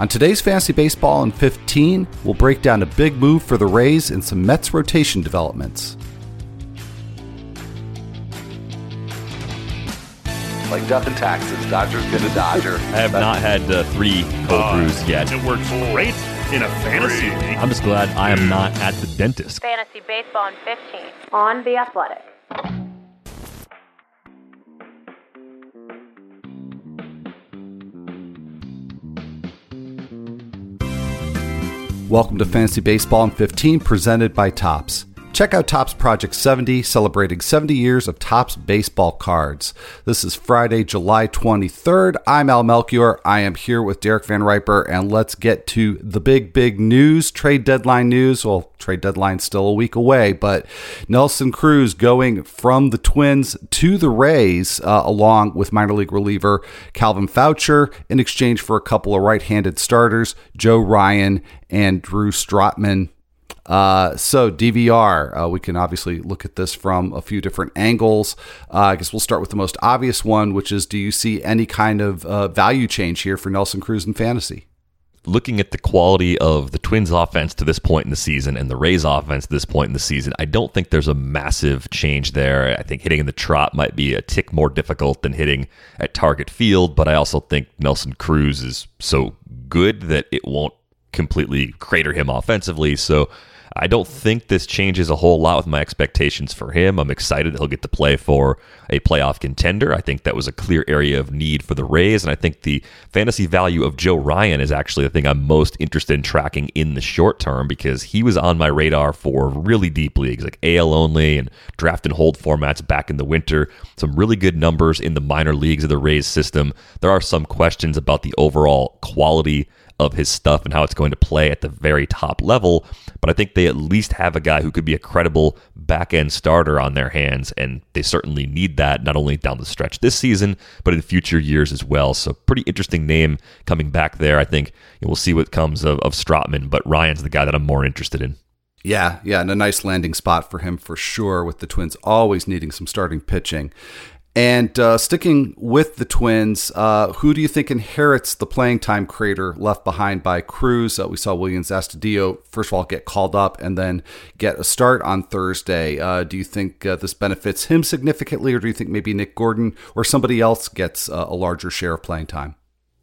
On today's Fantasy Baseball in 15, we'll break down a big move for the Rays and some Mets rotation developments. Like death and taxes, Dodger's gonna Dodger. I have not had uh, three cold Uh, brews yet. It works great in a fantasy league. I'm just glad I am not at the dentist. Fantasy Baseball in 15 on The Athletic. Welcome to Fantasy Baseball in 15, presented by Topps. Check out Topps Project 70, celebrating 70 years of Topps baseball cards. This is Friday, July 23rd. I'm Al Melchior. I am here with Derek Van Riper, and let's get to the big, big news trade deadline news. Well, trade deadline's still a week away, but Nelson Cruz going from the Twins to the Rays, uh, along with minor league reliever Calvin Faucher, in exchange for a couple of right handed starters, Joe Ryan and Drew Strotman. Uh, so DVR, uh, we can obviously look at this from a few different angles. Uh, I guess we'll start with the most obvious one, which is: Do you see any kind of uh, value change here for Nelson Cruz in fantasy? Looking at the quality of the Twins' offense to this point in the season and the Rays' offense to this point in the season, I don't think there's a massive change there. I think hitting in the Trop might be a tick more difficult than hitting at target field, but I also think Nelson Cruz is so good that it won't completely crater him offensively. So I don't think this changes a whole lot with my expectations for him. I'm excited that he'll get to play for a playoff contender. I think that was a clear area of need for the Rays, and I think the fantasy value of Joe Ryan is actually the thing I'm most interested in tracking in the short term because he was on my radar for really deep leagues like AL only and draft and hold formats back in the winter. Some really good numbers in the minor leagues of the Rays system. There are some questions about the overall quality of his stuff and how it's going to play at the very top level. But I think they at least have a guy who could be a credible back end starter on their hands, and they certainly need that not only down the stretch this season, but in future years as well. So, pretty interesting name coming back there. I think we'll see what comes of, of Strotman, but Ryan's the guy that I'm more interested in. Yeah, yeah, and a nice landing spot for him for sure, with the Twins always needing some starting pitching. And uh, sticking with the Twins, uh, who do you think inherits the playing time crater left behind by Cruz? Uh, we saw Willians Astudillo, first of all, get called up and then get a start on Thursday. Uh, do you think uh, this benefits him significantly, or do you think maybe Nick Gordon or somebody else gets uh, a larger share of playing time?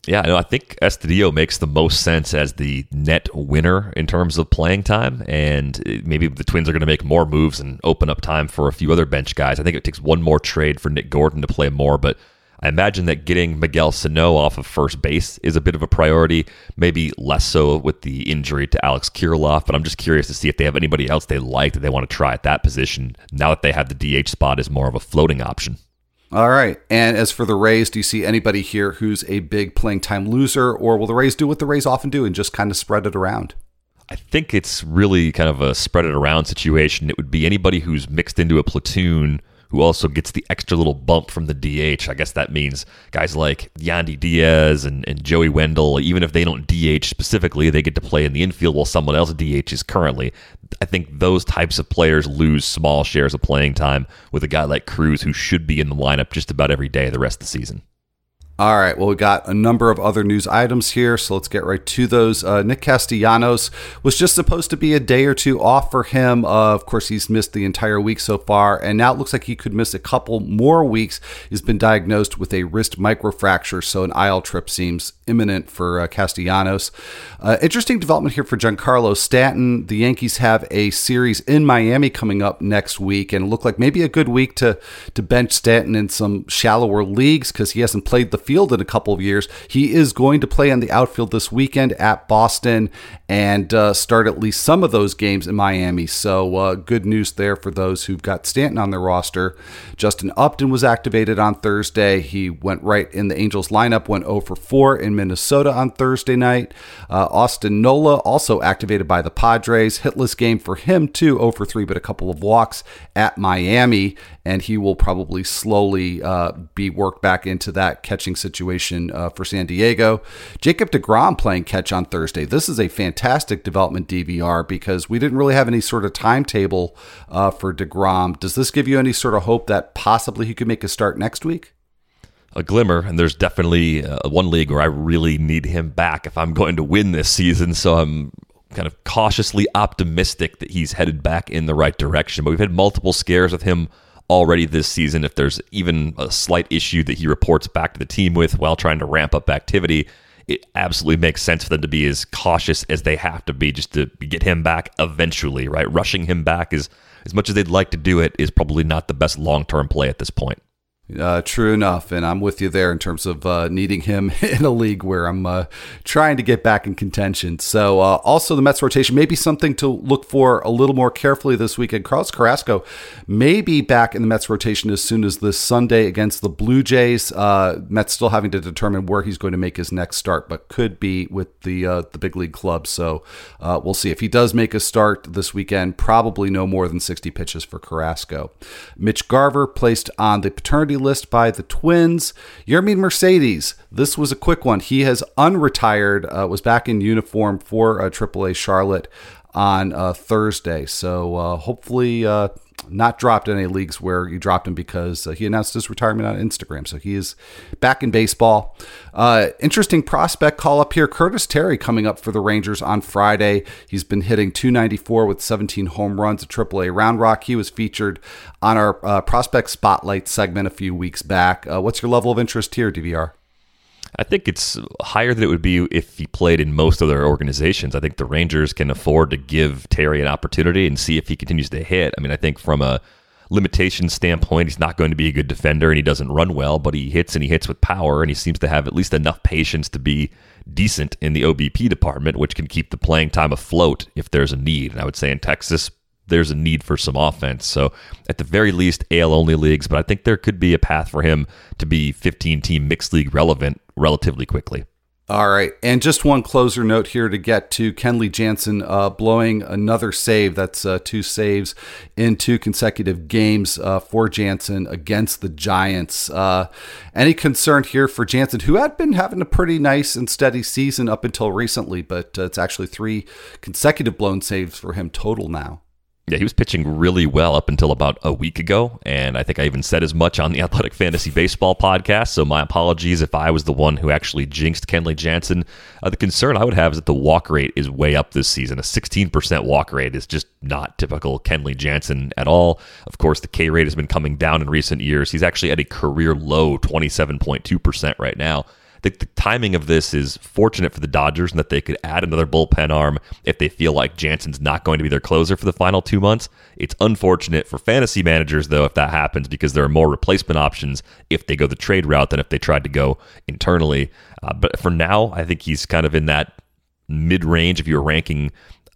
Yeah, no, I think Astudillo makes the most sense as the net winner in terms of playing time, and uh, maybe the Twins are going to make more moves and open up time for a few other bench guys. I think it takes one more trade for Nick Gordon to play more, but I imagine that getting Miguel Sano off of first base is a bit of a priority, maybe less so with the injury to Alex Kirilloff, but I'm just curious to see if they have anybody else they like that they want to try at that position now that they have the DH spot as more of a floating option. All right. And as for the Rays, do you see anybody here who's a big playing time loser, or will the Rays do what the Rays often do and just kind of spread it around? I think it's really kind of a spread it around situation. It would be anybody who's mixed into a platoon who also gets the extra little bump from the DH. I guess that means guys like Yandy Diaz and, and Joey Wendle, even if they don't DH specifically, they get to play in the infield while someone else DHs currently. I think those types of players lose small shares of playing time with a guy like Cruz who should be in the lineup just about every day the rest of the season. All right. Well, we got a number of other news items here, so let's get right to those. Uh, Nick Castellanos was just supposed to be a day or two off for him. Uh, of course, he's missed the entire week so far, and now it looks like he could miss a couple more weeks. He's been diagnosed with a wrist microfracture, so an IL trip seems imminent for uh, Castellanos. Uh, interesting development here for Giancarlo Stanton. The Yankees have a series in Miami coming up next week, and it looked like maybe a good week to to bench Stanton in some shallower leagues because he hasn't played the field in a couple of years. He is going to play on the outfield this weekend at Boston and uh, start at least some of those games in Miami. So uh, good news there for those who've got Stanton on their roster. Justin Upton was activated on Thursday. He went right in the Angels lineup, went 0 for 4 in Minnesota on Thursday night. Uh, Austin Nola also activated by the Padres. Hitless game for him too, 0 for 3, but a couple of walks at Miami, and he will probably slowly uh, be worked back into that catching situation uh, for San Diego. Jacob DeGrom playing catch on Thursday. This is a fantastic development DVR because we didn't really have any sort of timetable uh, for DeGrom. Does this give you any sort of hope that possibly he could make a start next week? a glimmer, and there's definitely uh, one league where I really need him back if I'm going to win this season. So I'm kind of cautiously optimistic that he's headed back in the right direction. But we've had multiple scares with him already this season. If there's even a slight issue that he reports back to the team with while trying to ramp up activity, it absolutely makes sense for them to be as cautious as they have to be just to get him back eventually, right? Rushing him back is as much as they'd like to do it is probably not the best long-term play at this point. Uh, true enough, and I'm with you there in terms of uh, needing him in a league where I'm uh, trying to get back in contention. So, uh, also the Mets rotation may be something to look for a little more carefully this weekend. Carlos Carrasco may be back in the Mets rotation as soon as this Sunday against the Blue Jays. Uh, Mets still having to determine where he's going to make his next start, but could be with the uh, the big league club. So, we'll see if he does make a start this weekend. Probably no more than 60 pitches for Carrasco. Mitch Garver placed on the paternity list by the Twins. Yermin Mercedes, this was a quick one. He has unretired, uh, was back in uniform for uh, AAA Charlotte on uh, Thursday. So uh, hopefully uh, not dropped in any leagues where you dropped him because uh, he announced his retirement on Instagram. So he is back in baseball. Uh, interesting prospect call up here. Curtis Terry coming up for the Rangers on Friday. He's been hitting 294 with 17 home runs at AAA Round Rock. He was featured on our uh, prospect spotlight segment a few weeks back. Uh, what's your level of interest here, DVR? I think it's higher than it would be if he played in most other organizations. I think the Rangers can afford to give Terry an opportunity and see if he continues to hit. I mean, I think from a limitation standpoint, he's not going to be a good defender and he doesn't run well, but he hits and he hits with power and he seems to have at least enough patience to be decent in the OBP department, which can keep the playing time afloat if there's a need. And I would say in Texas, there's a need for some offense. So at the very least, AL only leagues, but I think there could be a path for him to be 15 team mixed league relevant relatively quickly. All right. And just one closer note here to get to Kenley Jansen uh, blowing another save. That's uh, two saves in two consecutive games uh, for Jansen against the Giants. Uh, any concern here for Jansen, who had been having a pretty nice and steady season up until recently, but uh, it's actually three consecutive blown saves for him total now. Yeah, he was pitching really well up until about a week ago. And I think I even said as much on the Athletic Fantasy Baseball podcast. So my apologies if I was the one who actually jinxed Kenley Jansen. Uh, the concern I would have is that the walk rate is way up this season. A 16% walk rate is just not typical Kenley Jansen at all. Of course, the K rate has been coming down in recent years. He's actually at a career low 27.2% right now the, the timing of this is fortunate for the Dodgers in that they could add another bullpen arm if they feel like Jansen's not going to be their closer for the final two months. It's unfortunate for fantasy managers, though, if that happens, because there are more replacement options if they go the trade route than if they tried to go internally. Uh, but for now, I think he's kind of in that mid range. If you're ranking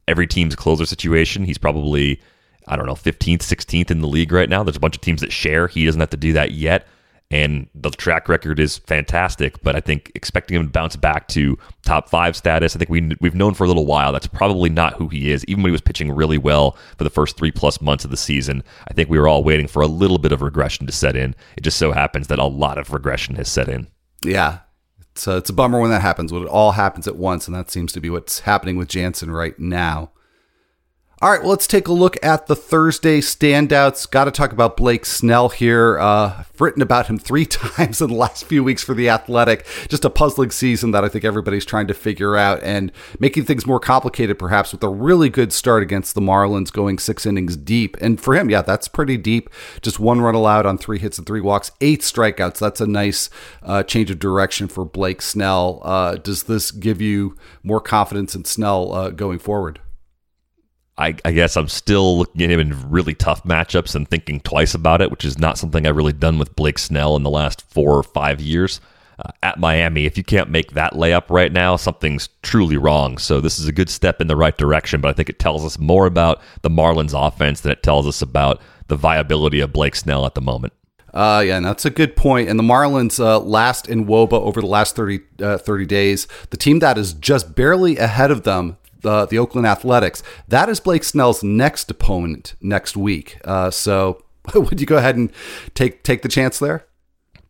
every team's closer situation, he's probably, I don't know, 15th, 16th in the league right now. There's a bunch of teams that share. He doesn't have to do that yet and the track record is fantastic. But I think expecting him to bounce back to top five status, I think we we've known for a little while that's probably not who he is. Even when he was pitching really well for the first three plus months of the season, I think we were all waiting for a little bit of regression to set in. It just so happens that a lot of regression has set in. Yeah. It's a, it's a bummer when that happens, when it all happens at once, and that seems to be what's happening with Jansen right now. All right, well, let's take a look at the Thursday standouts. Got to talk about Blake Snell here. Uh, I've written about him three times in the last few weeks for The Athletic. Just a puzzling season that I think everybody's trying to figure out and making things more complicated, perhaps, with a really good start against the Marlins going six innings deep. And for him, yeah, that's pretty deep. Just one run allowed on three hits and three walks, eight strikeouts. That's a nice uh, change of direction for Blake Snell. Uh, does this give you more confidence in Snell uh, going forward? I, I, guess I'm still looking at him in really tough matchups and thinking twice about it, which is not something I've really done with Blake Snell in the last four or five years. Uh, at Miami, if you can't make that layup right now, something's truly wrong. So this is a good step in the right direction, but I think it tells us more about the Marlins offense than it tells us about the viability of Blake Snell at the moment. Uh, yeah, and that's a good point. And the Marlins uh, last in WOBA over the last 30, uh, 30 days. The team that is just barely ahead of them the the Oakland Athletics. That is Blake Snell's next opponent next week. Uh, so would you go ahead and take take the chance there?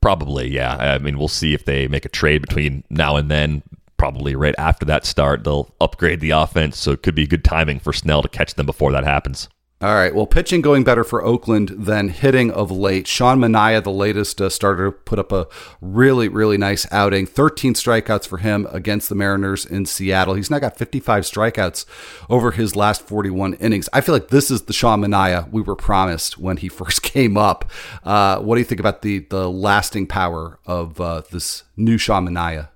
Probably, yeah. I mean, we'll see if they make a trade between now and then. Probably right after that start, they'll upgrade the offense, so it could be good timing for Snell to catch them before that happens. All right. Well, pitching going better for Oakland than hitting of late. Sean Manaea, the latest uh, starter, put up a really, really nice outing. 13 strikeouts for him against the Mariners in Seattle. He's now got 55 strikeouts over his last 41 innings. I feel like this is the Sean Manaea we were promised when he first came up. Uh, what do you think about the the lasting power of uh, this new Sean Manaea?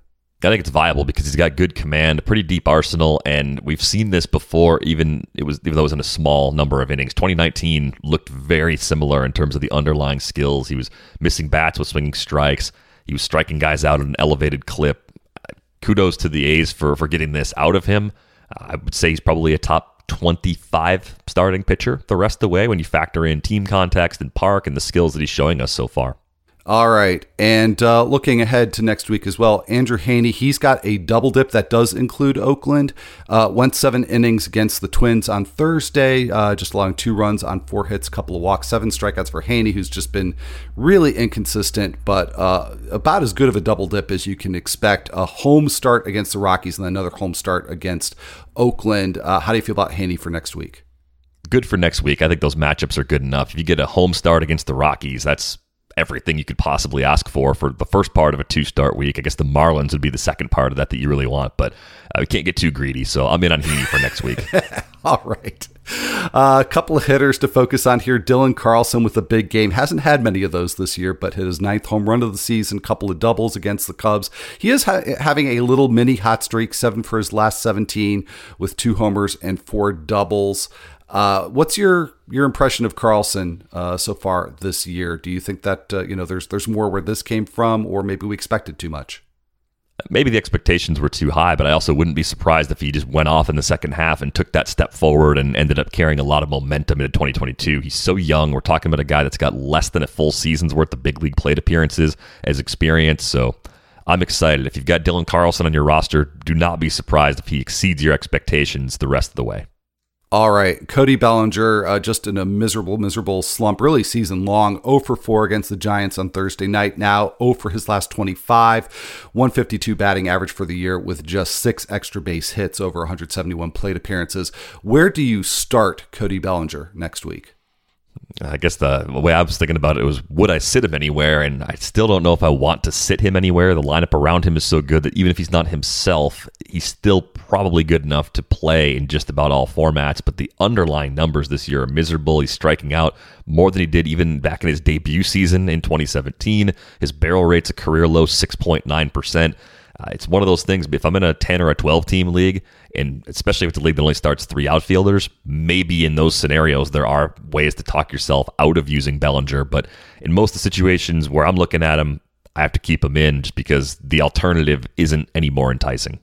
I think it's viable because he's got good command, pretty deep arsenal, and we've seen this before. Even it was even though it was in a small number of innings. 2019 looked very similar in terms of the underlying skills. He was missing bats with swinging strikes. He was striking guys out at an elevated clip. Kudos to the A's for for getting this out of him. I would say he's probably a top 25 starting pitcher the rest of the way when you factor in team context and park and the skills that he's showing us so far. All right. And uh, looking ahead to next week as well, Andrew Heaney, he's got a double dip that does include Oakland. Uh, went seven innings against the Twins on Thursday, uh, just allowing two runs on four hits, a couple of walks, seven strikeouts for Heaney, who's just been really inconsistent, but uh, about as good of a double dip as you can expect. A home start against the Rockies and another home start against Oakland. Uh, how do you feel about Heaney for next week? Good for next week. I think those matchups are good enough. If you get a home start against the Rockies, that's everything you could possibly ask for for the first part of a two start week. I guess the Marlins would be the second part of that that you really want, but uh, we can't get too greedy. So I'm in on Heaney for next week. All right. Uh, a couple of hitters to focus on here. Dylan Carlson with a big game. Hasn't had many of those this year, but hit his ninth home run of the season, couple of doubles against the Cubs. He is ha- having a little mini hot streak, seven for his last 17 with two homers and four doubles. Uh, what's your your impression of Carlson uh, so far this year? Do you think that uh, you know there's there's more where this came from, or maybe we expected too much? Maybe the expectations were too high, but I also wouldn't be surprised if he just went off in the second half and took that step forward and ended up carrying a lot of momentum into 2022. He's so young. We're talking about a guy that's got less than a full season's worth of big league plate appearances as experience. So I'm excited. If you've got Dylan Carlson on your roster, do not be surprised if he exceeds your expectations the rest of the way. All right, Cody Bellinger, uh, just in a miserable, miserable slump, really season long. 0 for 4 against the Giants on Thursday night. Now 0 for his last 25. 152 batting average for the year with just six extra base hits over 171 plate appearances. Where do you start Cody Bellinger next week? I guess the way I was thinking about it was would I sit him anywhere? And I still don't know if I want to sit him anywhere. The lineup around him is so good that even if he's not himself, he's still probably good enough to play in just about all formats. But the underlying numbers this year are miserable. He's striking out more than he did even back in his debut season in 2017. His barrel rate's a career low 6.9%. Uh, it's one of those things. If I'm in a 10 or a 12 team league, and especially if a league that only starts three outfielders, maybe in those scenarios there are ways to talk yourself out of using Bellinger. But in most of the situations where I'm looking at him, I have to keep him in just because the alternative isn't any more enticing.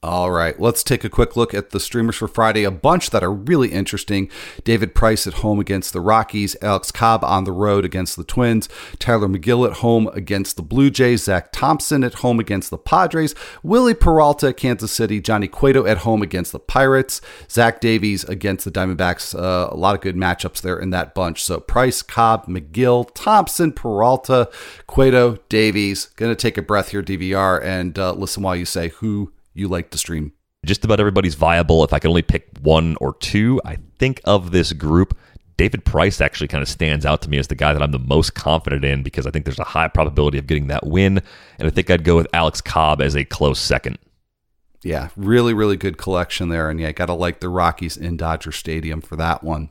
All right, let's take a quick look at the streamers for Friday. A bunch that are really interesting. David Price at home against the Rockies, Alex Cobb on the road against the Twins, Tylor Megill at home against the Blue Jays, Zach Thompson at home against the Padres, Wily Peralta at Kansas City, Johnny Cueto at home against the Pirates, Zach Davies against the Diamondbacks. Uh, a lot of good matchups there in that bunch. So Price, Cobb, Megill, Thompson, Peralta, Cueto, Davies. Going to take a breath here, DVR, and uh, listen while you say who you like to stream? Just about everybody's viable. If I could only pick one or two, I think of this group, David Price actually kind of stands out to me as the guy that I'm the most confident in because I think there's a high probability of getting that win. And I think I'd go with Alex Cobb as a close second yeah, really, really good collection there. And yeah, got to like the Rockies in Dodger Stadium for that one.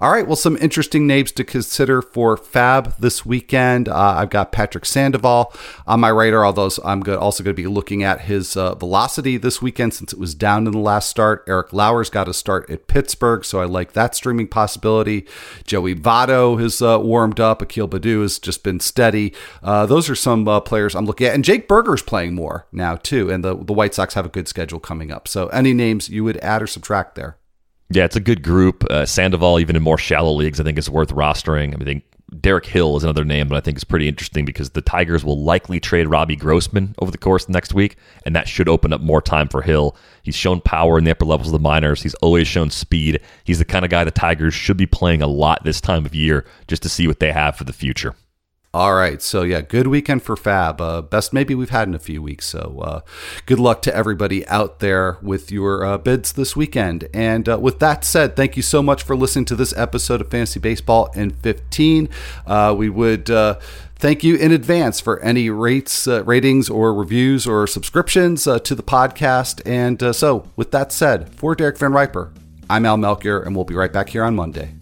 All right, well, some interesting names to consider for FAAB this weekend. Uh, I've got Patrick Sandoval on my radar, although I'm good, also going to be looking at his uh, velocity this weekend since it was down in the last start. Eric Lauer's got a start at Pittsburgh, so I like that streaming possibility. Joey Votto has uh, warmed up. Akil Baddoo has just been steady. Uh, those are some uh, players I'm looking at. And Jake Burger's playing more now, too. And the, the White Sox have a good schedule coming up. So any names you would add or subtract there? Yeah, it's a good group. Uh, Sandoval, even in more shallow leagues, I think is worth rostering. I think Derek Hill is another name, that I think is pretty interesting because the Tigers will likely trade Robbie Grossman over the course of next week, and that should open up more time for Hill. He's shown power in the upper levels of the minors. He's always shown speed. He's the kind of guy the Tigers should be playing a lot this time of year just to see what they have for the future. All right. So, yeah, good weekend for FAAB. Uh, best maybe we've had in a few weeks. So, uh, good luck to everybody out there with your uh, bids this weekend. And uh, with that said, thank you so much for listening to this episode of Fantasy Baseball in 15. Uh, we would uh, thank you in advance for any rates, ratings, or reviews or subscriptions to the podcast. And so, with that said, for Derek Van Riper, I'm Al Melchior, and we'll be right back here on Monday.